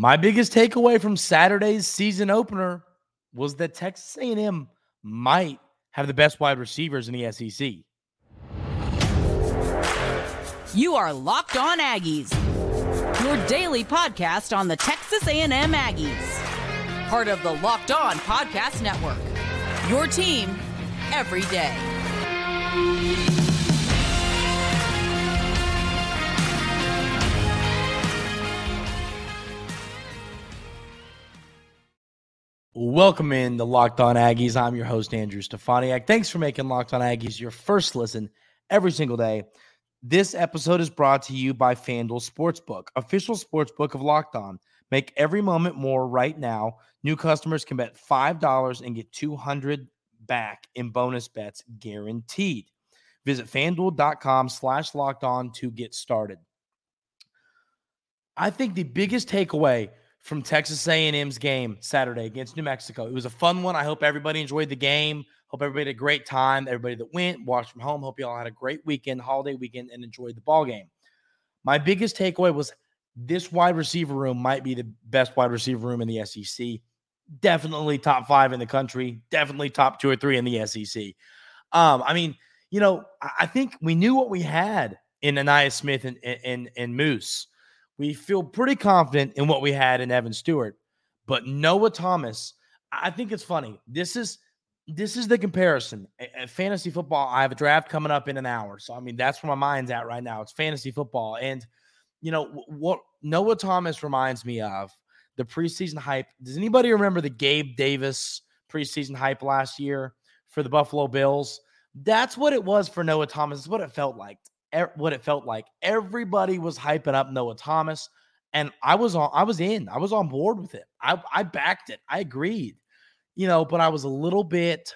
My biggest takeaway from Saturday's season opener was that Texas A&M might have the best wide receivers in the SEC. You are Locked On Aggies, your daily podcast on the Texas A&M Aggies, part of the Locked On Podcast Network. Your team every day. Welcome in the Locked On Aggies. I'm your host, Andrew Stefaniak. Thanks for making Locked On Aggies your first listen every single day. This episode is brought to you by FanDuel Sportsbook, official sportsbook of Locked On. Make every moment more right now. New customers can bet $5 and get 200 back in bonus bets guaranteed. Visit fanduel.com slash locked on to get started. I think the biggest takeaway from Texas A&M's game Saturday against New Mexico. It was a fun one. I hope everybody enjoyed the game. Hope everybody had a great time. Everybody that went, watched from home. Hope you all had a great weekend, holiday weekend, and enjoyed the ball game. My biggest takeaway was this wide receiver room might be the best wide receiver room in the SEC. Definitely top five in the country. Definitely top two or three in the SEC. Um, I mean, you know, I think we knew what we had in Ainias Smith and, and, and Moose we feel pretty confident in what we had in Evan Stewart. But Noah Thomas, I think it's funny. This is this is the comparison. At fantasy football, I have a draft coming up in an hour. So I mean, that's where my mind's at right now. It's fantasy football. And you know what Noah Thomas reminds me of the preseason hype. Does anybody remember the Gabe Davis preseason hype last year for the Buffalo Bills? That's what it was for Noah Thomas. It's what it felt like what it felt like. Everybody was hyping up Noah Thomas, and I was on. I was in. I was on board with it. I I backed it. I agreed, you know. But I was a little bit,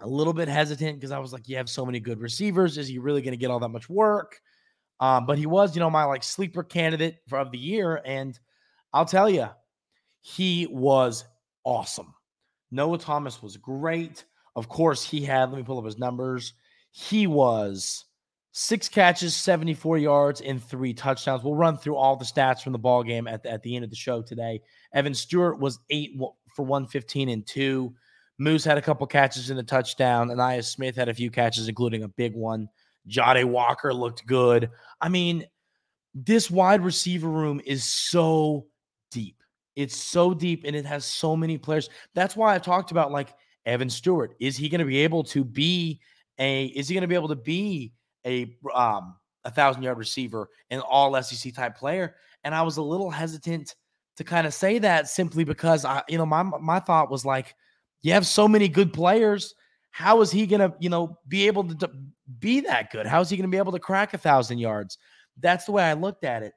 a little bit hesitant because I was like, you have so many good receivers. Is he really going to get all that much work? Um, but he was, you know, my like sleeper candidate for, of the year, and I'll tell you, he was awesome. Noah Thomas was great. Of course, he had. Let me pull up his numbers. He was six catches, 74 yards, and three touchdowns. We'll run through all the stats from the ball game at the, at the end of the show today. Evan Stewart was eight for 115 and two. Moose had a couple catches in a touchdown. Ainias Smith had a few catches, including a big one. Jahdae Walker looked good. I mean, this wide receiver room is so deep. It's so deep and it has so many players. That's why I talked about like Evan Stewart. Is he going to be able to be a is he going to be able to be a um a thousand yard receiver, and all SEC type player. And I was a little hesitant to kind of say that simply because I, you know, my my thought was like, you have so many good players. How is he gonna, you know, be able to, to be that good? How is he gonna be able to crack a thousand yards? That's the way I looked at it.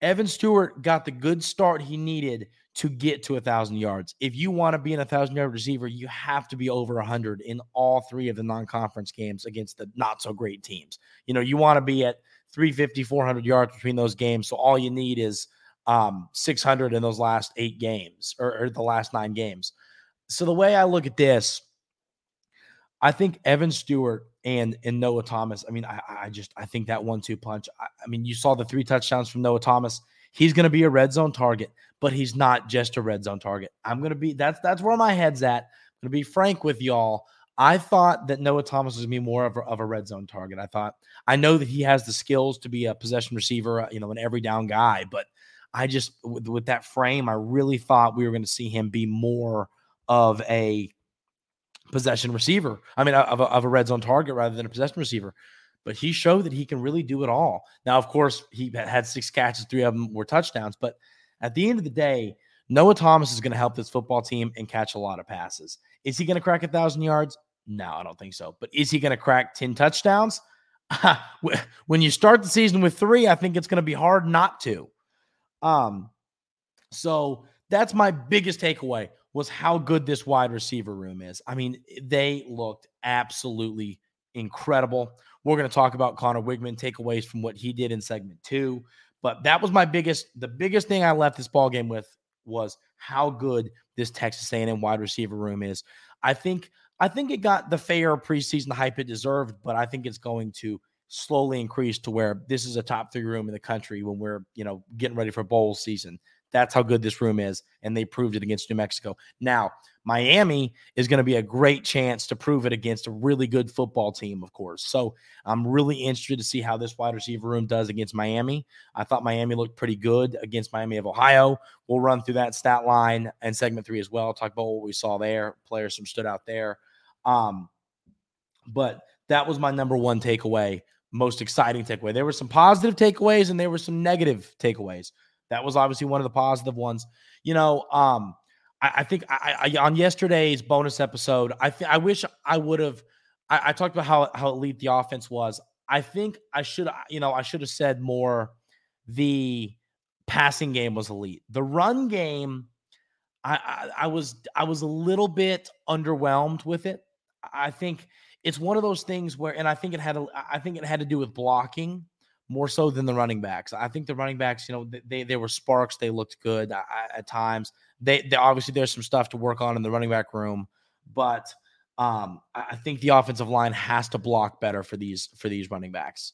Evan Stewart got the good start he needed to get to a thousand yards. If you want to be in a thousand yard receiver, you have to be over a hundred in all three of the non-conference games against the not so great teams. You know, you want to be at 350, 400 yards between those games. So all you need is um, 600 in those last eight games or, or the last nine games. So the way I look at this, I think Evan Stewart and and Noah Thomas. I mean, I, I just I think that one-two punch. I, I mean, you saw the three touchdowns from Noah Thomas. He's going to be a red zone target, but he's not just a red zone target. I'm going to be that's that's where my head's at. I'm going to be frank with y'all. I thought that Noah Thomas was going to be more of a, of a red zone target. I thought I know that he has the skills to be a possession receiver, uh, you know, an every down guy, but I just with, with that frame, I really thought we were going to see him be more of a possession receiver. I mean, of a, of a red zone target rather than a possession receiver but he showed that he can really do it all. Now, of course, he had six catches, three of them were touchdowns, but at the end of the day, Noah Thomas is going to help this football team and catch a lot of passes. Is he going to crack a thousand yards? No, I don't think so. But is he going to crack 10 touchdowns? when you start the season with three, I think it's going to be hard not to. Um, so that's my biggest takeaway was how good this wide receiver room is. I mean, they looked absolutely incredible. We're going to talk about Conner Weigman takeaways from what he did in segment two. But that was my biggest, the biggest thing I left this ball game with was how good this Texas A&M wide receiver room is. I think, I think it got the fair preseason hype it deserved, but I think it's going to slowly increase to where this is a top three room in the country when we're, you know, getting ready for bowl season. That's how good this room is. And they proved it against New Mexico. Now, Miami is going to be a great chance to prove it against a really good football team, of course. So I'm really interested to see how this wide receiver room does against Miami. I thought Miami looked pretty good against Miami of Ohio. We'll run through that stat line and segment three as well. Talk about what we saw there, players some stood out there. Um, but that was my number one takeaway, most exciting takeaway. There were some positive takeaways and there were some negative takeaways. That was obviously one of the positive ones. You know, um, I, I think I, I, on yesterday's bonus episode, I th- I wish I would have. I, I talked about how how elite the offense was. I think I should, you know, I should have said more. The passing game was elite. The run game, I, I, I was I was a little bit underwhelmed with it. I think it's one of those things where, and I think it had a, I think it had to do with blocking more so than the running backs. I think the running backs, you know, they they were sparks. They looked good at times. They, they obviously there's some stuff to work on in the running back room, but um, I think the offensive line has to block better for these for these running backs.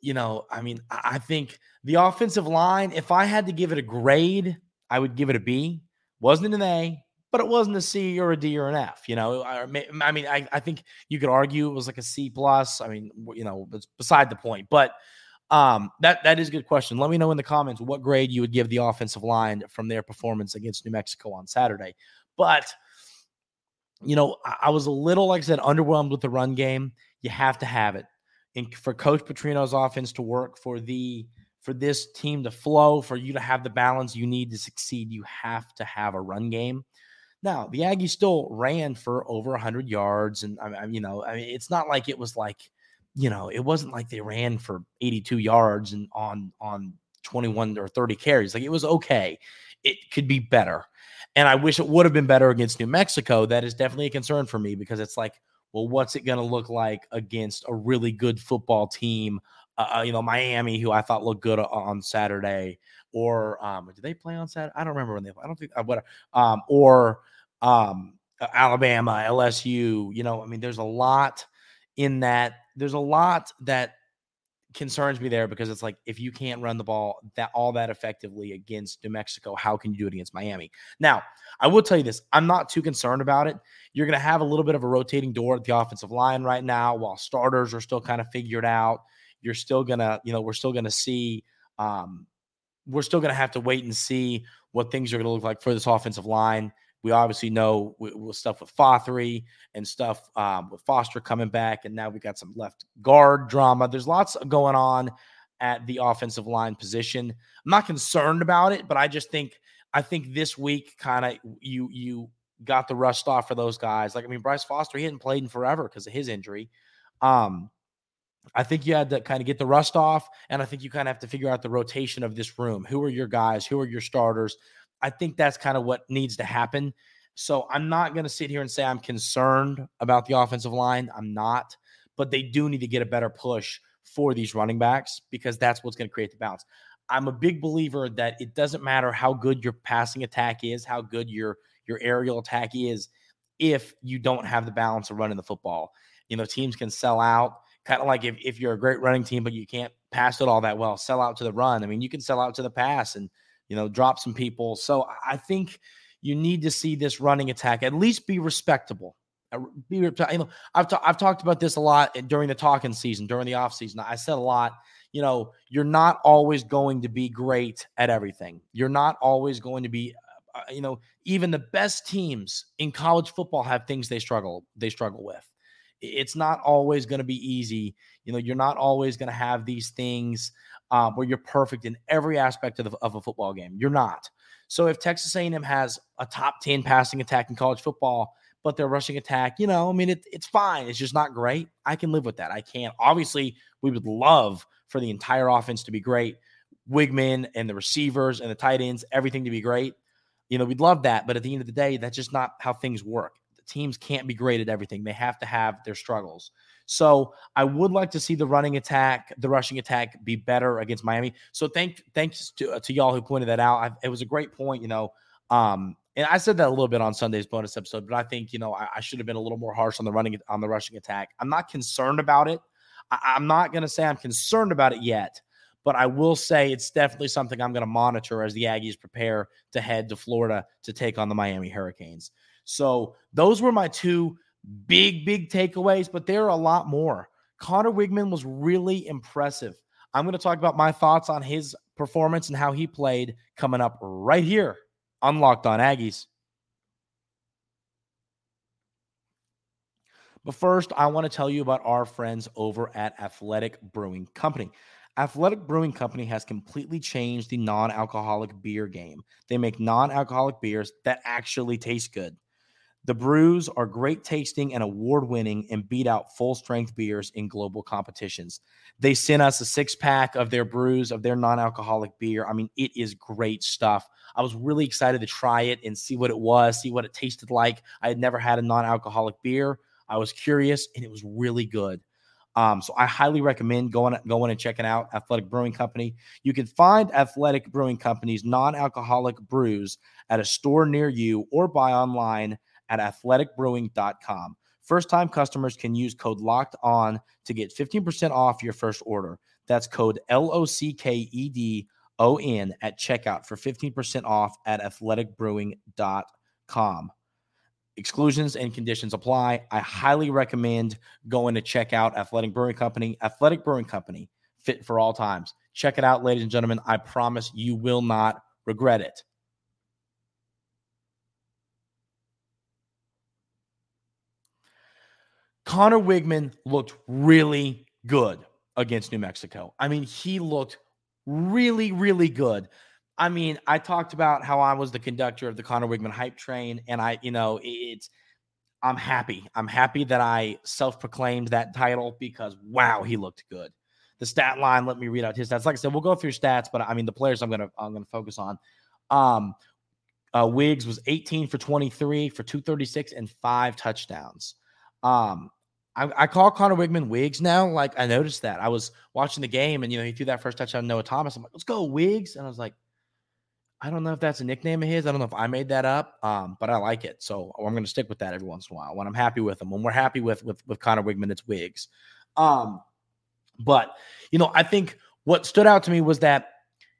You know, I mean, I think the offensive line. If I had to give it a grade, I would give it a B. Wasn't an A, but it wasn't a C or a D or an F. You know, I, I mean, I, I think you could argue it was like a C plus. I mean, you know, it's beside the point, but um, that that is a good question. Let me know in the comments what grade you would give the offensive line from their performance against New Mexico on Saturday. But you know, I, I was a little, like I said, underwhelmed with the run game. You have to have it, and for Coach Petrino's offense to work, for the for this team to flow, for you to have the balance you need to succeed, you have to have a run game. Now, the Aggies still ran for over 100 yards, and I mean, you know, I mean, it's not like it was like you know, it wasn't like they ran for 82 yards and on on 21 or 30 carries. Like it was okay. It could be better. And I wish it would have been better against New Mexico. That is definitely a concern for me because it's like, well, what's it going to look like against a really good football team? Uh, uh, you know, Miami, who I thought looked good on Saturday, or um, did they play on Saturday? I don't remember when they. I don't think. Uh, what? Um, or um, Alabama, LSU. You know, I mean, there's a lot in that there's a lot that concerns me there because it's like if you can't run the ball that all that effectively against New Mexico, how can you do it against Miami? Now, I will tell you this: I'm not too concerned about it. You're going to have a little bit of a rotating door at the offensive line right now, while starters are still kind of figured out. You're still gonna, you know, we're still going to see. Um, we're still going to have to wait and see what things are going to look like for this offensive line. We obviously know with, stuff with Fothery and stuff um, with Foster coming back, and now we got some left guard drama. There's lots going on at the offensive line position. I'm not concerned about it, but I just think I think this week kind of you you got the rust off for those guys. Like I mean, Bryce Foster he hadn't played in forever because of his injury. Um, I think you had to kind of get the rust off, and I think you kind of have to figure out the rotation of this room. Who are your guys? Who are your starters? I think that's kind of what needs to happen. So I'm not going to sit here and say I'm concerned about the offensive line. I'm not, but they do need to get a better push for these running backs because that's what's going to create the balance. I'm a big believer that it doesn't matter how good your passing attack is, how good your your aerial attack is, if you don't have the balance of running the football. You know, teams can sell out, kind of like if, if you're a great running team, but you can't pass it all that well, sell out to the run. I mean, you can sell out to the pass and you know, drop some people. So I think you need to see this running attack at least be respectable. Uh, be, you know, I've, ta- I've talked about this a lot during the talking season, during the off season. I said a lot, you know, you're not always going to be great at everything. You're not always going to be, uh, uh you know, even the best teams in college football have things they struggle, they struggle with. It's not always going to be easy. You know, you're not always going to have these things um, where you're perfect in every aspect of, the, of a football game. You're not. So if Texas A&M has a top 10 passing attack in college football, but their rushing attack, you know, I mean, it, it's fine. It's just not great. I can live with that. I can't. Obviously, we would love for the entire offense to be great. Weigman and the receivers and the tight ends, everything to be great. You know, we'd love that. But at the end of the day, that's just not how things work. Teams can't be great at everything. They have to have their struggles. So I would like to see the running attack, the rushing attack, be better against Miami. So thank thanks to uh, to y'all who pointed that out. I, it was a great point. You know, um, and I said that a little bit on Sunday's bonus episode, but I think you know I, I should have been a little more harsh on the running on the rushing attack. I'm not concerned about it. I, I'm not going to say I'm concerned about it yet, but I will say it's definitely something I'm going to monitor as the Aggies prepare to head to Florida to take on the Miami Hurricanes. So those were my two big, big takeaways, but there are a lot more. Conner Weigman was really impressive. I'm going to talk about my thoughts on his performance and how he played coming up right here on Locked On Aggies. But first, I want to tell you about our friends over at Athletic Brewing Company. Athletic Brewing Company has completely changed the non alcoholic beer game. They make non alcoholic beers that actually taste good. The brews are great tasting and award winning and beat out full strength beers in global competitions. They sent us a six pack of their brews, of their non alcoholic beer. I mean, it is great stuff. I was really excited to try it and see what it was, see what it tasted like. I had never had a non alcoholic beer. I was curious and it was really good. Um, so I highly recommend going going and checking out Athletic Brewing Company. You can find Athletic Brewing Company's non-alcoholic brews at a store near you or buy online at athleticbrewing.com. First time customers can use code locked on to get 15% off your first order. That's code L O C K E D O N at checkout for 15% off at athleticbrewing.com. Exclusions and conditions apply. I highly recommend going to check out Athletic Brewing Company. Athletic Brewing Company, fit for all times. Check it out, ladies and gentlemen. I promise you will not regret it. Conner Weigman looked really good against New Mexico. I mean, he looked really, really good. I mean, I talked about how I was the conductor of the Conner Weigman hype train, and I, you know, it's I'm happy. I'm happy that I self-proclaimed that title because wow, he looked good. The stat line, let me read out his stats. Like I said, we'll go through stats, but I mean the players I'm gonna I'm gonna focus on. Um uh, Wiggs was 18 for 23 for 236 and five touchdowns. Um, I, I, call Conner Weigman Wiggs now. Like I noticed that I was watching the game and you know he threw that first touchdown Noah Thomas. I'm like, let's go Wiggs, and I was like, I don't know if that's a nickname of his. I don't know if I made that up, um, but I like it, so I'm going to stick with that every once in a while. When I'm happy with him, when we're happy with with with Conner Weigman, it's Wiggs. Um, but you know, I think what stood out to me was that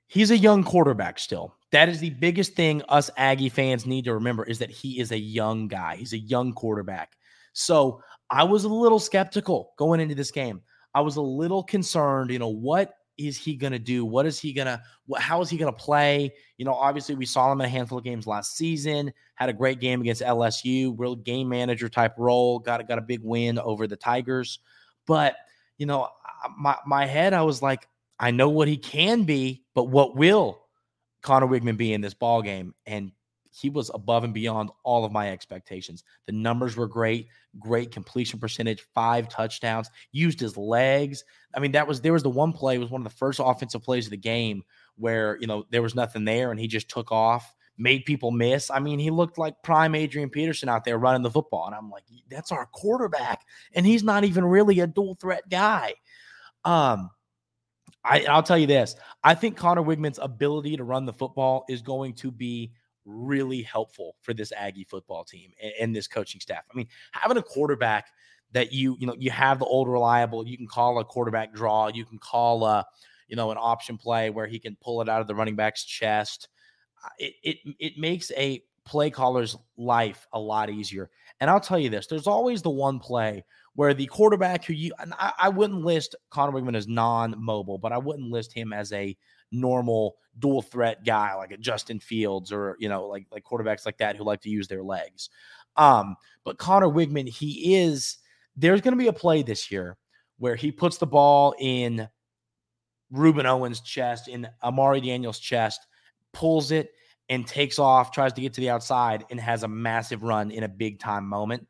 he's a young quarterback still. That is the biggest thing us Aggie fans need to remember is that he is a young guy. He's a young quarterback. So I was a little skeptical going into this game. I was a little concerned, you know, what is he going to do? What is he going to, how is he going to play? You know, obviously we saw him in a handful of games last season, had a great game against LSU, real game manager type role, got, got a big win over the Tigers. But, you know, my, my head, I was like, I know what he can be, but what will Conner Weigman be in this ball game? And he was above and beyond all of my expectations. The numbers were great, great completion percentage, five touchdowns, used his legs. I mean, that was there was the one play was one of the first offensive plays of the game where, you know, there was nothing there and he just took off, made people miss. I mean, he looked like prime Adrian Peterson out there running the football and I'm like, that's our quarterback and he's not even really a dual threat guy. Um I, I'll tell you this. I think Conner Weigman's ability to run the football is going to be really helpful for this Aggie football team and, and, this coaching staff. I mean, having a quarterback that you, you know, you have the old reliable, you can call a quarterback draw, you can call a, you know, an option play where he can pull it out of the running back's chest. Uh, it it it makes a play caller's life a lot easier. And I'll tell you this: there's always the one play where the quarterback who you and I, I wouldn't list Conner Weigman as non-mobile, but I wouldn't list him as a normal dual threat guy like a Justin Fields or you know like like quarterbacks like that who like to use their legs. Um, but Conner Weigman, he is there's going to be a play this year where he puts the ball in Rueben Owens' chest, in Amari Daniels' chest, pulls it and takes off, tries to get to the outside, and has a massive run in a big time moment.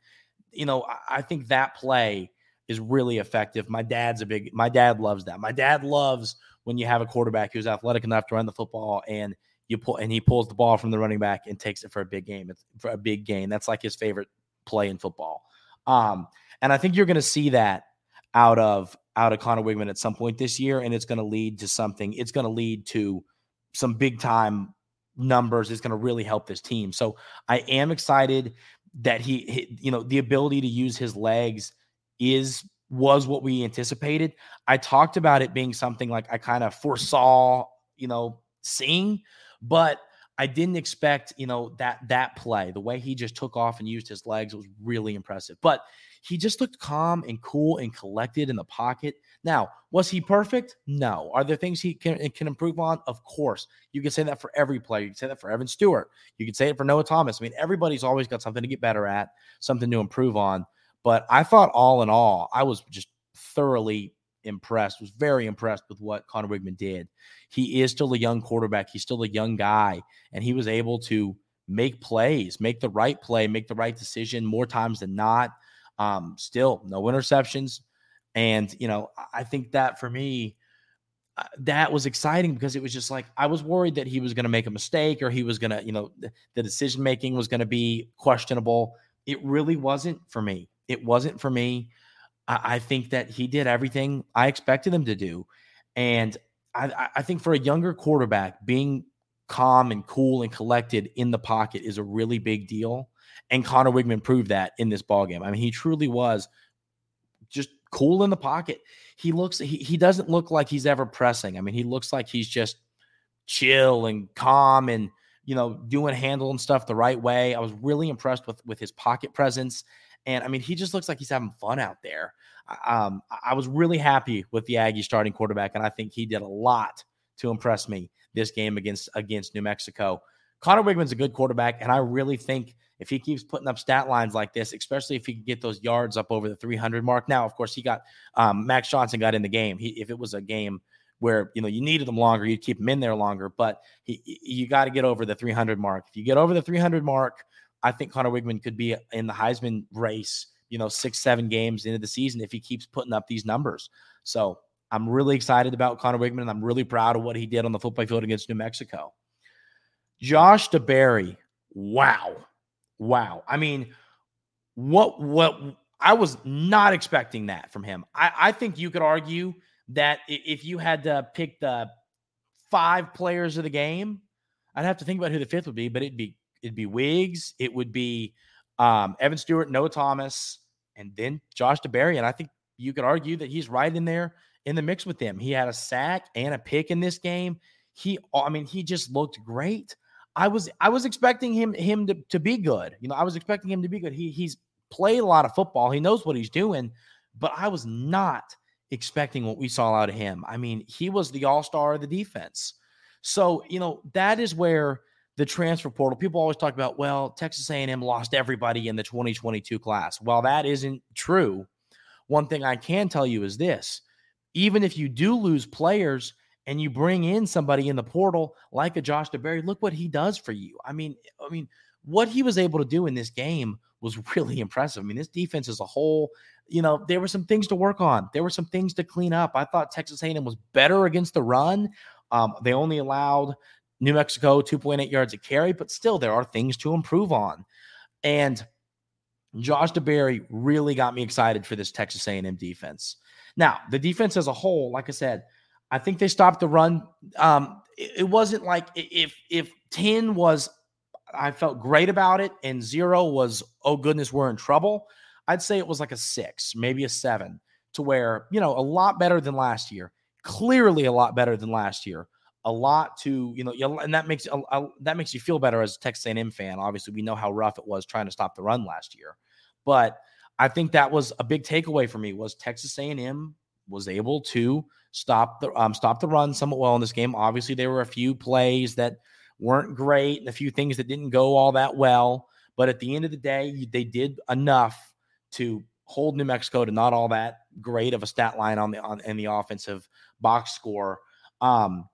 You know, I, I think that play is really effective. My dad's a big, my dad loves that. My dad loves when you have a quarterback who's athletic enough to run the football and you pull and he pulls the ball from the running back and takes it for a big game. It's for a big gain. That's like his favorite play in football. Um, and I think you're going to see that out of out of Conner Weigman at some point this year, and it's going to lead to something. It's going to lead to some big time numbers. It's going to really help this team. So I am excited that he, he, you know, the ability to use his legs is was what we anticipated. I talked about it being something like I kind of foresaw, you know, seeing, but I didn't expect, you know, that that play, the way he just took off and used his legs was really impressive. But he just looked calm and cool and collected in the pocket. Now, was he perfect? No. Are there things he can, can improve on? Of course. You can say that for every player. You can say that for Evan Stewart. You can say it for Noah Thomas. I mean, everybody's always got something to get better at, something to improve on. But I thought all in all, I was just thoroughly impressed, was very impressed with what Conner Weigman did. He is still a young quarterback. He's still a young guy, and he was able to make plays, make the right play, make the right decision more times than not. Um, still, no interceptions. And, you know, I think that for me, uh, that was exciting because it was just like I was worried that he was going to make a mistake or he was going to, you know, the decision making was going to be questionable. It really wasn't for me. It wasn't for me. I, I, think that he did everything I expected him to do. And I, I think for a younger quarterback, being calm and cool and collected in the pocket is a really big deal. And Conner Weigman proved that in this ball game. I mean, he truly was just cool in the pocket. He looks he he doesn't look like he's ever pressing. I mean, he looks like he's just chill and calm and you know doing handling stuff the right way. I was really impressed with with his pocket presence. And I mean, he just looks like he's having fun out there. Um, I was really happy with the Aggie starting quarterback, and I think he did a lot to impress me this game against against New Mexico. Conner Weigman's a good quarterback, and I really think if he keeps putting up stat lines like this, especially if he can get those yards up over the 300 mark. Now, of course, he got um, Max Johnson got in the game. He, if it was a game where you know you needed him longer, you'd keep him in there longer. But he, you got to get over the 300 mark. If you get over the 300 mark, I think Conner Weigman could be in the Heisman race. You know, six seven games into the season if he keeps putting up these numbers. So I'm really excited about Conner Weigman, and I'm really proud of what he did on the football field against New Mexico. Josh DeBerry, wow wow. I mean, what what I was not expecting that from him. I, I think you could argue that if you had to pick the five players of the game, I'd have to think about who the fifth would be, but it'd be it'd be Wiggs, it would be um, Evan Stewart, Noah Thomas, and then Josh DeBerry. And I think you could argue that he's right in there in the mix with them. He had a sack and a pick in this game. He, I mean, he just looked great. I was I was expecting him him to, to be good. You know, I was expecting him to be good. He he's played a lot of football. He knows what he's doing, but I was not expecting what we saw out of him. I mean, he was the all-star of the defense. So, you know, that is where the transfer portal, people always talk about, well, Texas A&M lost everybody in the 2022 class. Well, that isn't true. One thing I can tell you is this, even if you do lose players, and you bring in somebody in the portal like a Josh DeBerry, look what he does for you. I mean, I mean, what he was able to do in this game was really impressive. I mean, this defense as a whole, you know, there were some things to work on. There were some things to clean up. I thought Texas A&M was better against the run. Um, they only allowed New Mexico 2.8 yards a carry, but still there are things to improve on. And Josh DeBerry really got me excited for this Texas A&M defense. Now, the defense as a whole, like I said, I think they stopped the run. Um, it, it wasn't like if if 10 was I felt great about it and zero was oh goodness, we're in trouble. I'd say it was like a six, maybe a seven, to where, you know, a lot better than last year. Clearly a lot better than last year. A lot to, you know, and that makes that makes you feel better as a Texas A&M fan. Obviously, we know how rough it was trying to stop the run last year. But I think that was a big takeaway for me was Texas A&M was able to stop the um, stop the run somewhat well in this game. Obviously, there were a few plays that weren't great and a few things that didn't go all that well. But at the end of the day, they did enough to hold New Mexico to not all that great of a stat line on the on in the offensive box score. Um,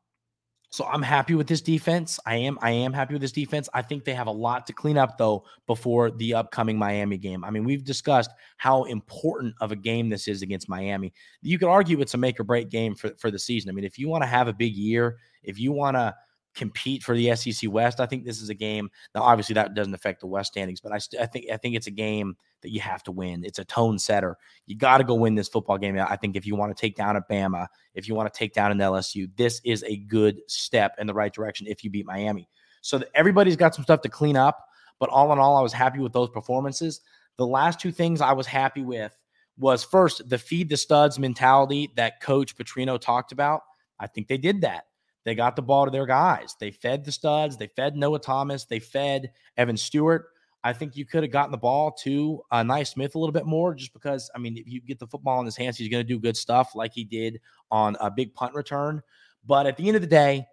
so I'm happy with this defense. I am I am happy with this defense. I think they have a lot to clean up though before the upcoming Miami game. I mean, we've discussed how important of a game this is against Miami. You could argue it's a make or break game for, for the season. I mean, if you want to have a big year, if you want to compete for the SEC West. I think this is a game. Now, obviously, that doesn't affect the West standings, but I, st- I think I think it's a game that you have to win. It's a tone setter. You got to go win this football game. I think if you want to take down a Bama, if you want to take down an LSU, this is a good step in the right direction. If you beat Miami, so everybody's got some stuff to clean up. But all in all, I was happy with those performances. The last two things I was happy with was first the feed the studs mentality that Coach Petrino talked about. I think they did that. They got the ball to their guys. They fed the studs. They fed Noah Thomas. They fed Evan Stewart. I think you could have gotten the ball to uh, Ainias Smith a little bit more, just because I mean, if you get the football in his hands, he's going to do good stuff like he did on a big punt return. But at the end of the day,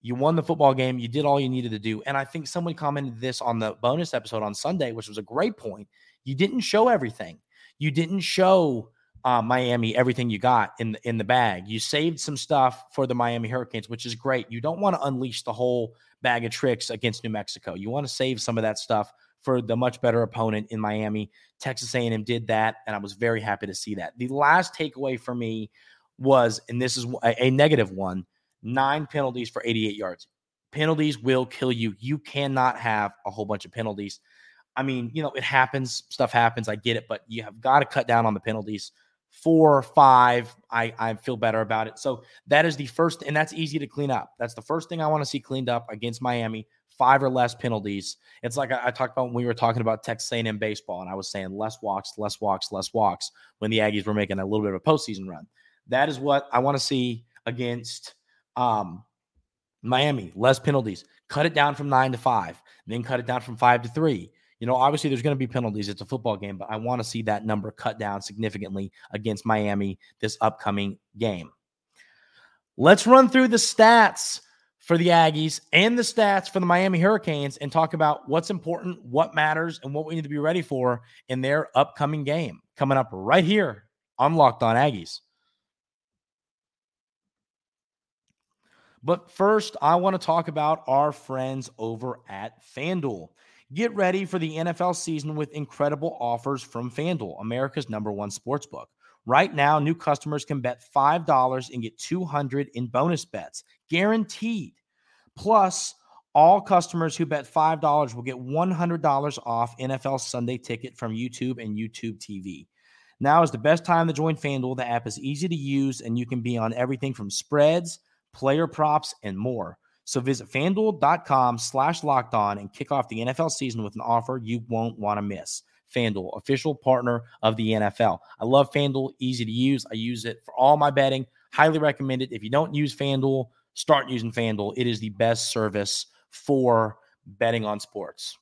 you won the football game. You did all you needed to do. And I think someone commented this on the bonus episode on Sunday, which was a great point. You didn't show everything. You didn't show uh, Miami everything you got in the, in the bag. You saved some stuff for the Miami Hurricanes, which is great. You don't want to unleash the whole bag of tricks against New Mexico. You want to save some of that stuff for the much better opponent in Miami. Texas A&M did that, and I was very happy to see that. The last takeaway for me was, and this is a, a negative one, nine penalties for 88 yards. Penalties will kill you. You cannot have a whole bunch of penalties. I mean, you know, it happens, stuff happens. I get it, but you have got to cut down on the penalties. Four, or five, I, I feel better about it. So that is the first, and that's easy to clean up. That's the first thing I want to see cleaned up against Miami. Five or less penalties. It's like I, I talked about when we were talking about Texas A&M baseball, and I was saying less walks, less walks, less walks when the Aggies were making a little bit of a postseason run. That is what I want to see against um, Miami. Less penalties. Cut it down from nine to five, then cut it down from five to three. You know, obviously there's going to be penalties. It's a football game, but I want to see that number cut down significantly against Miami this upcoming game. Let's run through the stats for the Aggies and the stats for the Miami Hurricanes and talk about what's important, what matters, and what we need to be ready for in their upcoming game coming up right here on Locked On Aggies. But first, I want to talk about our friends over at FanDuel. Get ready for the NFL season with incredible offers from FanDuel, America's number one sports book. Right now, new customers can bet $5 and get 200 in bonus bets, guaranteed. Plus, all customers who bet $5 will get $100 off NFL Sunday ticket from YouTube and YouTube TV. Now is the best time to join FanDuel. The app is easy to use and you can be on everything from spreads, player props, and more. So visit fanduel.com slash locked on and kick off the NFL season with an offer you won't want to miss. FanDuel, official partner of the NFL. I love FanDuel, easy to use. I use it for all my betting. Highly recommend it. If you don't use FanDuel, start using FanDuel. It is the best service for betting on sports.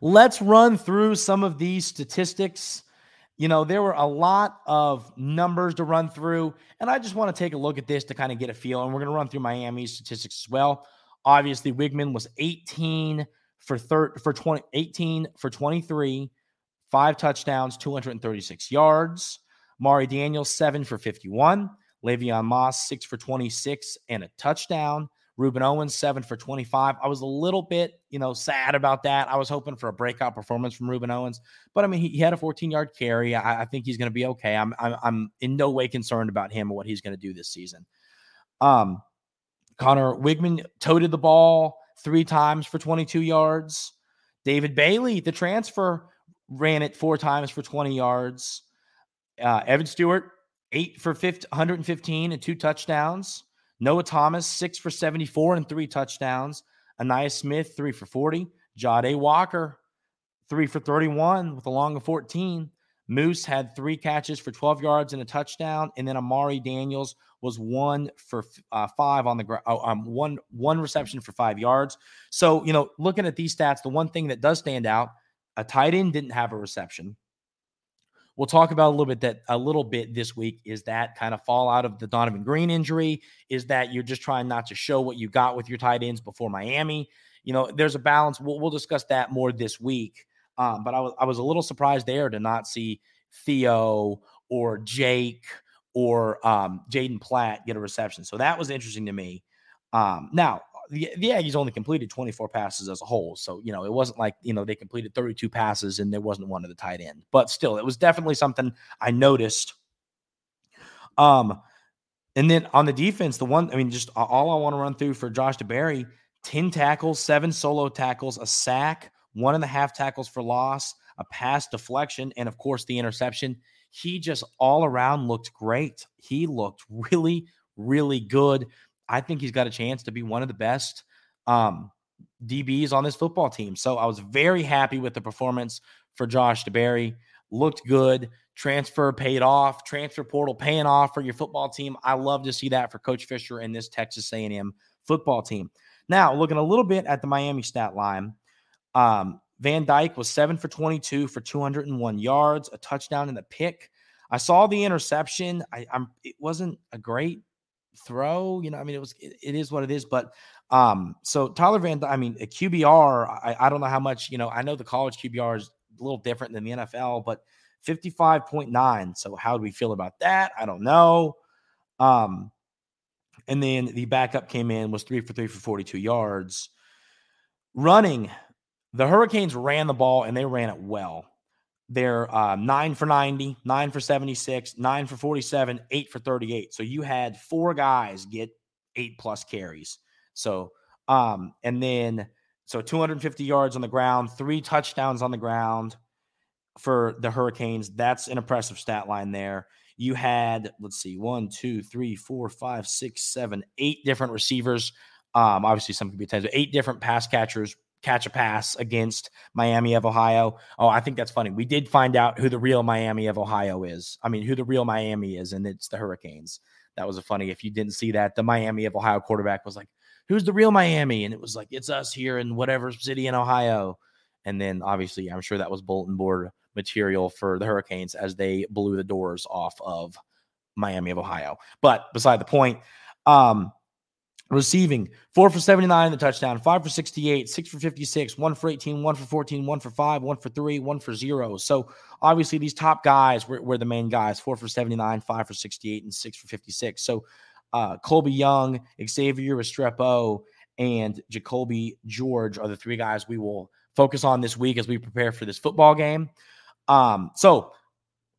Let's run through some of these statistics you know, there were a lot of numbers to run through, and I just want to take a look at this to kind of get a feel. And we're going to run through Miami's statistics as well. Obviously, Weigman was 18 for thir- for 20, 18 for 23, five touchdowns, 236 yards. Mari Daniels, seven for 51. Le'Veon Moss, six for 26 and a touchdown. Rueben Owens, seven for 25. I was a little bit, you know, sad about that. I was hoping for a breakout performance from Rueben Owens, but I mean, he, he had a 14 yard carry. I, I think he's going to be okay. I'm, I'm, I'm in no way concerned about him or what he's going to do this season. Um, Conner Weigman toted the ball three times for 22 yards. David Bailey, the transfer, ran it four times for 20 yards. Uh, Evan Stewart, eight for 50, 115 and two touchdowns. Noah Thomas, six for 74 and three touchdowns. Ainias Smith, three for 40. Jahdae Walker, three for 31 with a long of 14. Moose had three catches for 12 yards and a touchdown, and then Amari Daniels was one for uh, five on the ground, oh, um, one one reception for five yards. So you know, looking at these stats, the one thing that does stand out, a tight end didn't have a reception we'll talk about a little bit that a little bit this week is that kind of fall out of the Donovan Green injury is that you're just trying not to show what you got with your tight ends before Miami. You know, there's a balance. We'll, we'll discuss that more this week. Um, but I was I was a little surprised there to not see Theo or Jake or um, Jaden Platt get a reception. So that was interesting to me. Um, now, the, the Aggies only completed 24 passes as a whole. So, you know, it wasn't like, you know, they completed 32 passes and there wasn't one of the tight end. But still, it was definitely something I noticed. Um, and then on the defense, the one, I mean, just all I want to run through for Josh DeBerry 10 tackles, seven solo tackles, a sack, one and a half tackles for loss, a pass deflection, and of course, the interception. He just all around looked great. He looked really, really good. I think he's got a chance to be one of the best. Um, DBs on this football team. So I was very happy with the performance for Josh DeBerry. Looked good. Transfer paid off. Transfer portal paying off for your football team. I love to see that for Coach Fisher and this Texas A&M football team. Now, looking a little bit at the Miami stat line, um, Van Dyke was seven for 22 for 201 yards, a touchdown and a pick. I saw the interception. I, am it wasn't a great throw. You know, I mean, it was it, it is what it is. But um, so Tyler Van, I mean, a QBR. I, I don't know how much. You know, I know the college QBR is a little different than the NFL, but 55.9. So how do we feel about that? I don't know. Um, and then the backup came in was three for three for 42 yards. Running, the Hurricanes ran the ball and they ran it well. They're uh, nine for 90, nine for 76, nine for 47, eight for 38. So you had four guys get eight plus carries. So, um, and then so 250 yards on the ground, three touchdowns on the ground for the Hurricanes. That's an impressive stat line there. You had, let's see, one, two, three, four, five, six, seven, eight different receivers. Um, obviously, some could be times, eight different pass catchers catch a pass against Miami of Ohio. Oh, I think that's funny. We did find out who the real Miami of Ohio is. I mean, who the real Miami is, and it's the Hurricanes. That was a funny. If you didn't see that, the Miami of Ohio quarterback was like, "Who's the real Miami?" And it was like, "It's us here in whatever city in Ohio." And then obviously, I'm sure that was bulletin board material for the Hurricanes as they blew the doors off of Miami of Ohio. But beside the point, um, Receiving four for 79 in the touchdown, five for 68, six for 56, one for 18, one for 14, one for five, one for three, one for zero. So obviously these top guys were, were the main guys four for 79, five for 68, and six for 56. So uh, Colbie Young, Xavier Restrepo, and Jacolby George are the three guys we will focus on this week as we prepare for this football game. Um, so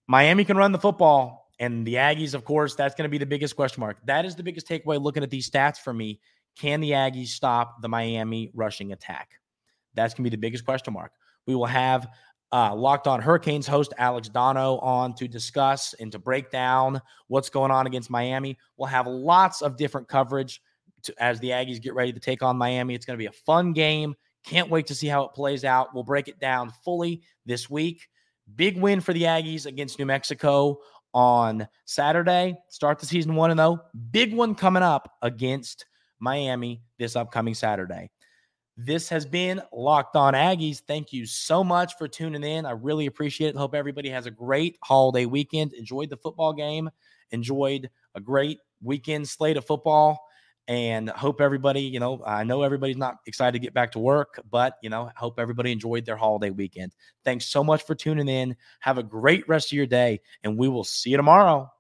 Miami can run the football. And the Aggies, of course, that's going to be the biggest question mark. That is the biggest takeaway looking at these stats for me. Can the Aggies stop the Miami rushing attack? That's going to be the biggest question mark. We will have uh, Locked On Hurricanes host Alex Dono on to discuss and to break down what's going on against Miami. We'll have lots of different coverage to, as the Aggies get ready to take on Miami. It's going to be a fun game. Can't wait to see how it plays out. We'll break it down fully this week. Big win for the Aggies against New Mexico on Saturday. Start the season 1 and 0. Big one coming up against Miami this upcoming Saturday. This has been Locked On Aggies. Thank you so much for tuning in. I really appreciate it. Hope everybody has a great holiday weekend. Enjoyed the football game. Enjoyed a great weekend slate of football and hope everybody, you know, I know everybody's not excited to get back to work, but, you know, hope everybody enjoyed their holiday weekend. Thanks so much for tuning in. Have a great rest of your day, and we will see you tomorrow.